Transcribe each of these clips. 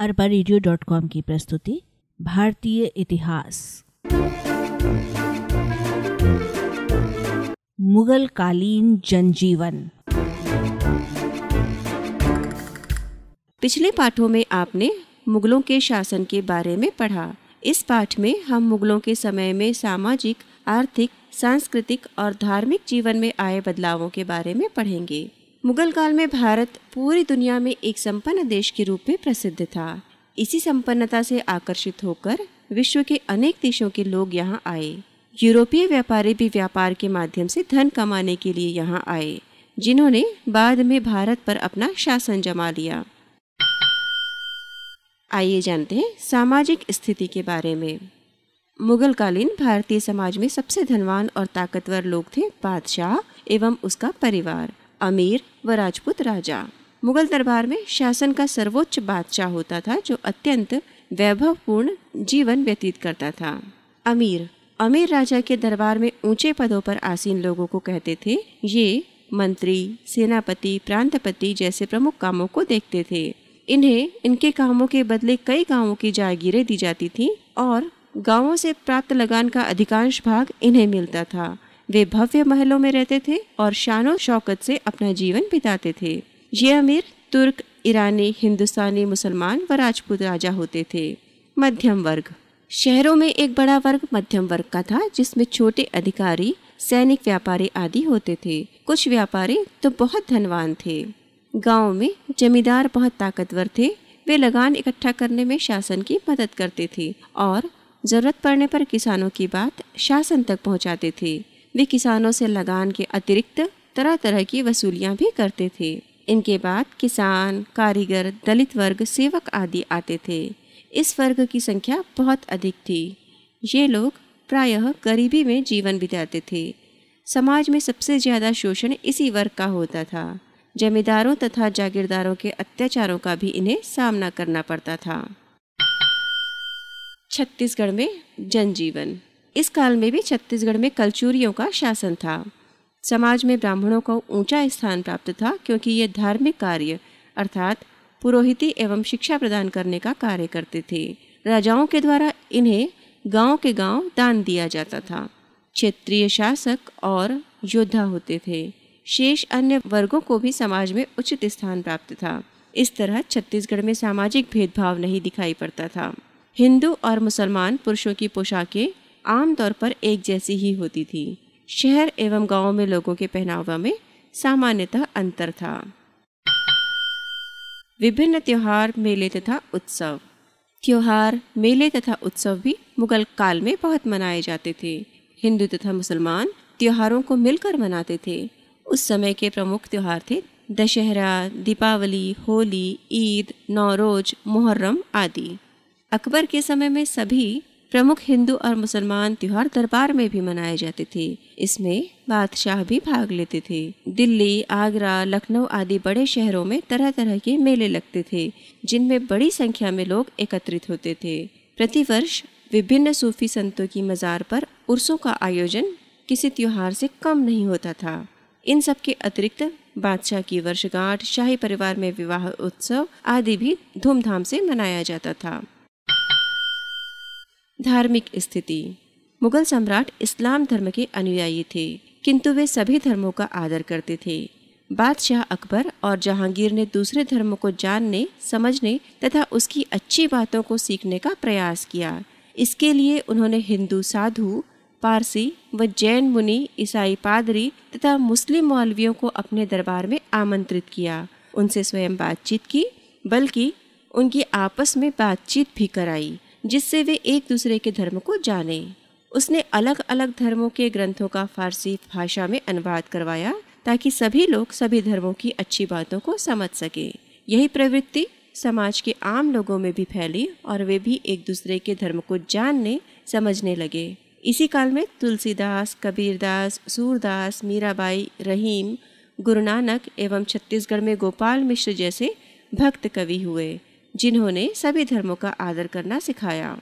अरबा radio dot com की प्रस्तुति, भारतीय इतिहास। मुगल कालीन जनजीवन। पिछले पाठों में आपने मुगलों के शासन के बारे में पढ़ा। इस पाठ में हम मुगलों के समय में सामाजिक, आर्थिक, सांस्कृतिक और धार्मिक जीवन में आए बदलावों के बारे में पढ़ेंगे। मुगल काल में भारत पूरी दुनिया में एक संपन्न देश के रूप में प्रसिद्ध था। इसी संपन्नता से आकर्षित होकर विश्व के अनेक देशों के लोग यहाँ आए। यूरोपीय व्यापारी भी व्यापार के माध्यम से धन कमाने के लिए यहाँ आए, जिन्होंने बाद में भारत पर अपना शासन जमा लिया। आइए जानते हैं सामाजिक स्थिति के बारे में। मुगल कालीन भारतीय समाज में सबसे धनवान और ताकतवर लोग थे बादशाह एवं उसका परिवार। अमीर व राजपूत राजा। मुगल दरबार में शासन का सर्वोच्च बादशाह होता था, जो अत्यंत वैभवपूर्ण जीवन व्यतीत करता था। अमीर। अमीर राजा के दरबार में ऊँचे पदों पर आसीन लोगों को कहते थे, ये मंत्री, सेनापति, प्रांतपति जैसे प्रमुख कामों को देखते थे। इन्हें, इनके कामों के बदले कई गाँवों की जागीरें दी जाती थीं और गाँवों से प्राप्त लगान का अधिकांश भाग इन्हें मिलता था। वे भव्य महलों में रहते थे और शानो शौकत से अपना जीवन बिताते थे। ये अमीर तुर्क, ईरानी, हिंदुस्तानी, मुसलमान व राजपूत राजा होते थे। मध्यम वर्ग। शहरों में एक बड़ा वर्ग मध्यम वर्ग का था, जिसमें छोटे अधिकारी, सैनिक व्यापारी आदि होते थे। कुछ व्यापारी तो बहुत धनवान थे। गाँव में जमींदार बहुत ताकतवर थे। वे लगान इकट्ठा करने में शासन की मदद करते थे और ज़रूरत पड़ने पर किसानों की बात शासन तक पहुंचाते थे। वे किसानों से लगान के अतिरिक्त तरह तरह की वसूलियाँ भी करते थे। इनके बाद किसान, कारीगर, दलित वर्ग, सेवक आदि आते थे। इस वर्ग की संख्या बहुत अधिक थी। ये लोग प्रायः गरीबी में जीवन बिताते थे। समाज में सबसे ज़्यादा शोषण इसी वर्ग का होता था। जमींदारों तथा जागीरदारों के अत्याचारों का भी इन्हें सामना करना पड़ता था। छत्तीसगढ़ में जनजीवन इस काल में भी छत्तीसगढ़ में कलचूरियों का शासन था। समाज में ब्राह्मणों को ऊँचा स्थान प्राप्त था, क्योंकि ये धार्मिक कार्य, अर्थात पुरोहिती एवं शिक्षा प्रदान करने का कार्य करते थे। राजाओं के द्वारा इन्हें गाँव के गाँव दान दिया जाता था। क्षेत्रीय शासक और योद्धा होते थे। शेष अन्य वर्गों को भी समाज में उचित स्थान प्राप्त था। इस तरह छत्तीसगढ़ में सामाजिक भेदभाव नहीं दिखाई पड़ता था। हिंदू और मुसलमान पुरुषों की पोशाकें आमतौर पर एक जैसी ही होती थी। शहर एवं गाँवों में लोगों के पहनावा में सामान्यतः अंतर था। विभिन्न त्योहार, मेले तथा उत्सव। त्योहार, मेले तथा उत्सव भी मुगल काल में बहुत मनाए जाते थे। हिंदू तथा मुसलमान त्योहारों को मिलकर मनाते थे। उस समय के प्रमुख त्योहार थे दशहरा, दीपावली, होली, ईद नौरोज मुहर्रम आदि। अकबर के समय में सभी प्रमुख हिंदू और मुसलमान त्योहार दरबार में भी मनाए जाते थे। इसमें बादशाह भी भाग लेते थे। दिल्ली, आगरा, लखनऊ आदि बड़े शहरों में तरह तरह के मेले लगते थे, जिनमें बड़ी संख्या में लोग एकत्रित होते थे। प्रतिवर्ष विभिन्न सूफी संतों की मज़ार पर उर्सों का आयोजन किसी त्योहार से कम नहीं होता था। इन सब के अतिरिक्त बादशाह की वर्षगांठ, शाही परिवार में विवाह उत्सव आदि भी धूमधाम से मनाया जाता था। धार्मिक स्थिति। मुगल सम्राट इस्लाम धर्म के अनुयायी थे, किंतु वे सभी धर्मों का आदर करते थे। बादशाह अकबर और जहांगीर ने दूसरे धर्मों को जानने, समझने तथा उसकी अच्छी बातों को सीखने का प्रयास किया। इसके लिए उन्होंने हिंदू, साधु, पारसी व जैन मुनि, ईसाई पादरी तथा मुस्लिम मौलवियों को अपने दरबार में आमंत्रित किया। उनसे स्वयं बातचीत की, बल्कि उनकी आपस में बातचीत भी कराई। जिससे वे एक दूसरे के धर्म को जाने। उसने अलग अलग धर्मों के ग्रंथों का फारसी भाषा में अनुवाद करवाया ताकि सभी लोग सभी धर्मों की अच्छी बातों को समझ सके। यही प्रवृत्ति समाज के आम लोगों में भी फैली और वे भी एक दूसरे के धर्म को जानने, समझने लगे। इसी काल में तुलसीदास, कबीरदास, सूरदास, मीराबाई, रहीम गुरु नानक एवं छत्तीसगढ़ में गोपाल मिश्र जैसे भक्त कवि हुए। जिन्होंने सभी धर्मों का आदर करना सिखाया।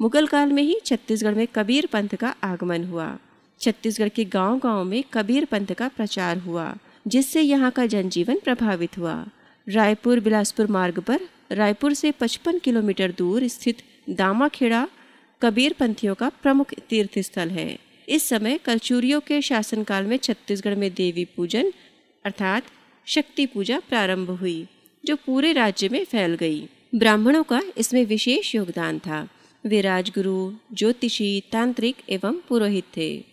मुगल काल में ही छत्तीसगढ़ में कबीर पंथ का आगमन हुआ। छत्तीसगढ़ के गांव-गांव में कबीर पंथ का प्रचार हुआ, जिससे यहाँ का जनजीवन प्रभावित हुआ। रायपुर बिलासपुर मार्ग पर रायपुर से 55 किलोमीटर दूर स्थित दामाखेड़ा कबीर पंथियों का प्रमुख तीर्थ स्थल है। इस समय कलचूरियों के शासनकाल में छत्तीसगढ़ में देवी पूजन, अर्थात शक्ति पूजा प्रारंभ हुई, जो पूरे राज्य में फैल गई। ब्राह्मणों का इसमें विशेष योगदान था। वे राजगुरु, ज्योतिषी, तांत्रिक एवं पुरोहित थे।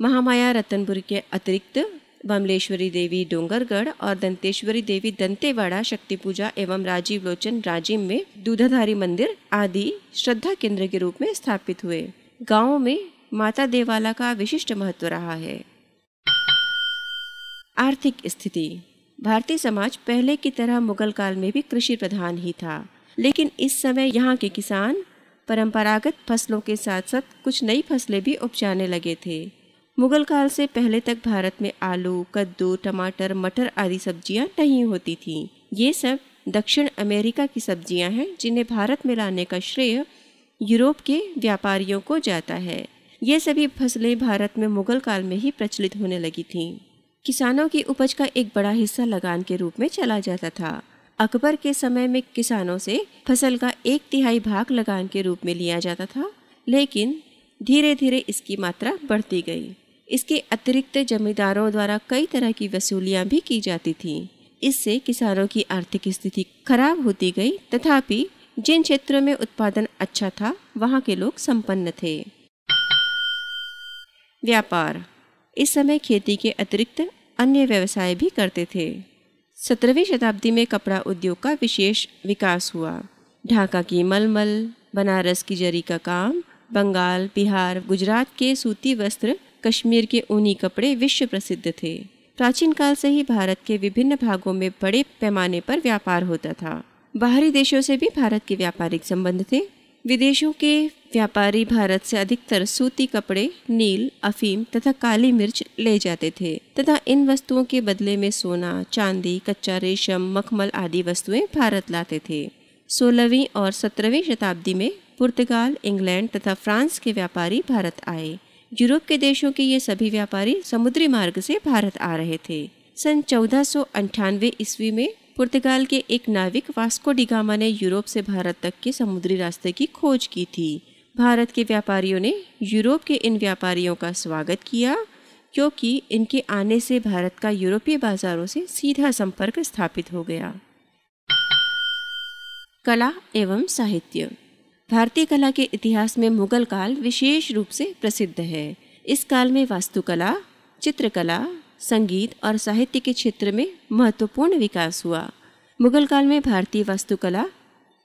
महामाया रतनपुर के अतिरिक्त बमलेश्वरी देवी डोंगरगढ़ और दंतेश्वरी देवी दंतेवाड़ा शक्ति पूजा एवं राजीव लोचन राजीव में दूधाधारी मंदिर आदि श्रद्धा केंद्र के रूप में स्थापित हुए। गाँव में माता देवाला का विशिष्ट महत्व रहा है। आर्थिक स्थिति। भारतीय समाज पहले की तरह मुगल काल में भी कृषि प्रधान ही था। लेकिन इस समय यहाँ के किसान परंपरागत फ़सलों के साथ साथ कुछ नई फ़सलें भी उपजाने लगे थे। मुगल काल से पहले तक भारत में आलू, कद्दू, टमाटर, मटर आदि सब्ज़ियाँ नहीं होती थीं। ये सब दक्षिण अमेरिका की सब्ज़ियाँ हैं, जिन्हें भारत में लाने का श्रेय यूरोप के व्यापारियों को जाता है। ये सभी फ़सलें भारत में मुगल काल में ही प्रचलित होने लगी थीं। किसानों की उपज का एक बड़ा हिस्सा लगान के रूप में चला जाता था। अकबर के समय में किसानों से फ़सल का एक तिहाई भाग लगान के रूप में लिया जाता था, लेकिन धीरे धीरे इसकी मात्रा बढ़ती गई। इसके अतिरिक्त जमींदारों द्वारा कई तरह की वसूलियाँ भी की जाती थीं। इससे किसानों की आर्थिक स्थिति खराब होती गई, तथापि जिन क्षेत्रों में उत्पादन अच्छा था, वहाँ के लोग संपन्न थे। व्यापार। इस समय खेती के अतिरिक्त अन्य व्यवसाय भी करते थे। सत्रहवीं शताब्दी में कपड़ा उद्योग का विशेष विकास हुआ। ढाका की मलमल, बनारस की जरी का काम, बंगाल, बिहार, गुजरात के सूती वस्त्र, कश्मीर के ऊनी कपड़े विश्व प्रसिद्ध थे। प्राचीन काल से ही भारत के विभिन्न भागों में बड़े पैमाने पर व्यापार होता था। बाहरी देशों से भी भारत के व्यापारिक संबंध थे। विदेशों के व्यापारी भारत से अधिकतर सूती कपड़े, नील, अफीम तथा काली मिर्च ले जाते थे, तथा इन वस्तुओं के बदले में सोना, चांदी, कच्चा रेशम, मखमल आदि वस्तुएँ भारत लाते थे। सोलहवीं और सत्रहवीं शताब्दी में पुर्तगाल, इंग्लैंड तथा फ्रांस के व्यापारी भारत आए। यूरोप के देशों के ये सभी व्यापारी समुद्री मार्ग से भारत आ रहे थे। सन चौदह ईस्वी में पुर्तगाल के एक नाविक वास्को डिगामा ने यूरोप से भारत तक के समुद्री रास्ते की खोज की थी। भारत के व्यापारियों ने यूरोप के इन व्यापारियों का स्वागत किया, क्योंकि इनके आने से भारत का यूरोपीय बाजारों से सीधा संपर्क स्थापित हो गया। कला एवं साहित्य। भारतीय कला के इतिहास में मुगल काल विशेष रूप से प्रसिद्ध है। इस काल में वास्तुकला, चित्रकला संगीत और साहित्य के क्षेत्र में महत्वपूर्ण विकास हुआ। मुगल काल में भारतीय वास्तुकला,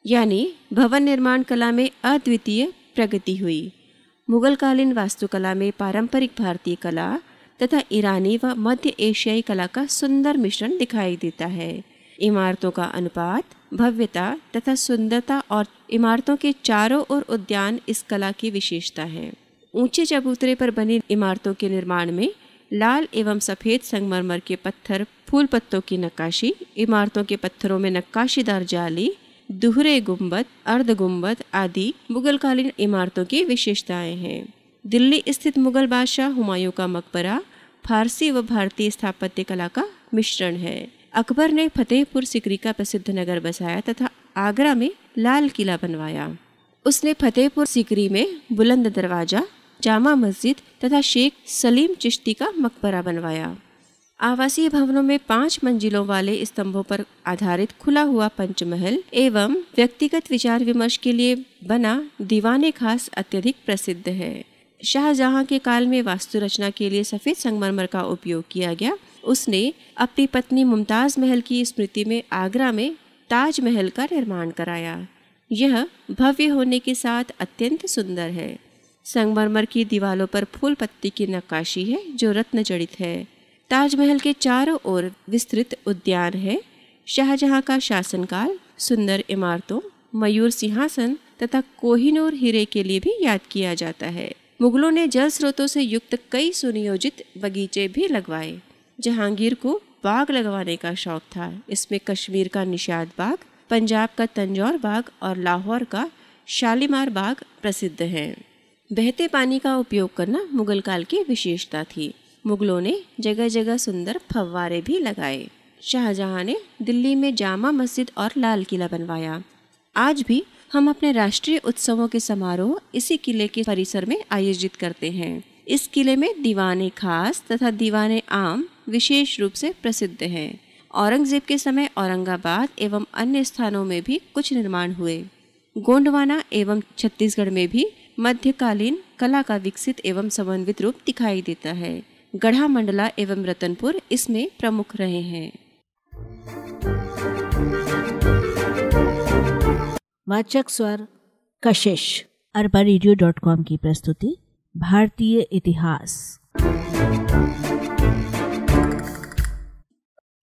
यानी भवन निर्माण कला में अद्वितीय प्रगति हुई। मुगल कालीन वास्तुकला में पारंपरिक भारतीय कला तथा ईरानी व मध्य एशियाई कला का सुंदर मिश्रण दिखाई देता है। इमारतों का अनुपात, भव्यता तथा सुंदरता और इमारतों के चारों ओर उद्यान इस कला की विशेषता है। ऊँचे चबूतरे पर बनी इमारतों के निर्माण में लाल एवं सफ़ेद संगमरमर के पत्थर, फूल पत्तों की नक्काशी, इमारतों के पत्थरों में नक्काशीदार जाली, दुहरे गुंबद अर्ध गुंबद आदि मुगलकालीन इमारतों की विशेषताएँ हैं। दिल्ली स्थित मुगल बादशाह हुमायूं का मकबरा, फारसी व भारतीय स्थापत्य कला का मिश्रण है। अकबर ने फतेहपुर सिकरी का प्रसिद्ध नगर बसाया तथा आगरा में लाल किला बनवाया। उसने फतेहपुर सिकरी में बुलंद दरवाज़ा जामा मस्जिद तथा शेख सलीम चिश्ती का मकबरा बनवाया। आवासीय भवनों में पाँच मंजिलों वाले स्तंभों पर आधारित खुला हुआ पंचमहल एवं व्यक्तिगत विचार विमर्श के लिए बना दीवाने खास अत्यधिक प्रसिद्ध है। शाहजहां के काल में वास्तु रचना के लिए सफ़ेद संगमरमर का उपयोग किया गया। उसने अपनी पत्नी मुमताज़ महल की स्मृति में आगरा में ताजमहल का निर्माण कराया। यह भव्य होने के साथ अत्यंत सुंदर है। संगमरमर की दीवारों पर फूल पत्ती की नक्काशी है, जो रत्न जड़ित है। ताजमहल के चारों ओर विस्तृत उद्यान है। शाहजहां का शासनकाल, सुंदर इमारतों, मयूर सिंहासन तथा कोहिनूर हीरे के लिए भी याद किया जाता है। मुगलों ने जल स्रोतों से युक्त कई सुनियोजित बगीचे भी लगवाए, जहांगीर को बाग लगवाने का शौक था। इसमें कश्मीर का निषाद बाग, पंजाब का तंजौर बाग और लाहौर का शालीमार बाग प्रसिद्ध है। बहते पानी का उपयोग करना मुगल काल की विशेषता थी। मुगलों ने जगह जगह सुंदर फव्वारे भी लगाए। शाहजहां ने दिल्ली में जामा मस्जिद और लाल किला बनवाया। आज भी हम अपने राष्ट्रीय उत्सवों के समारोह इसी किले के परिसर में आयोजित करते हैं। इस किले में दीवाने खास तथा दीवाने आम विशेष रूप से प्रसिद्ध हैं। औरंगज़ेब के समय औरंगाबाद एवं अन्य स्थानों में भी कुछ निर्माण हुए। गोंडवाना एवं छत्तीसगढ़ में भी मध्यकालीन कला का विकसित एवं समन्वित रूप दिखाई देता है। गढ़ा मंडला एवं रतनपुर इसमें प्रमुख रहे हैं। वाचक स्वर कशिश। अरबा की प्रस्तुति, भारतीय इतिहास।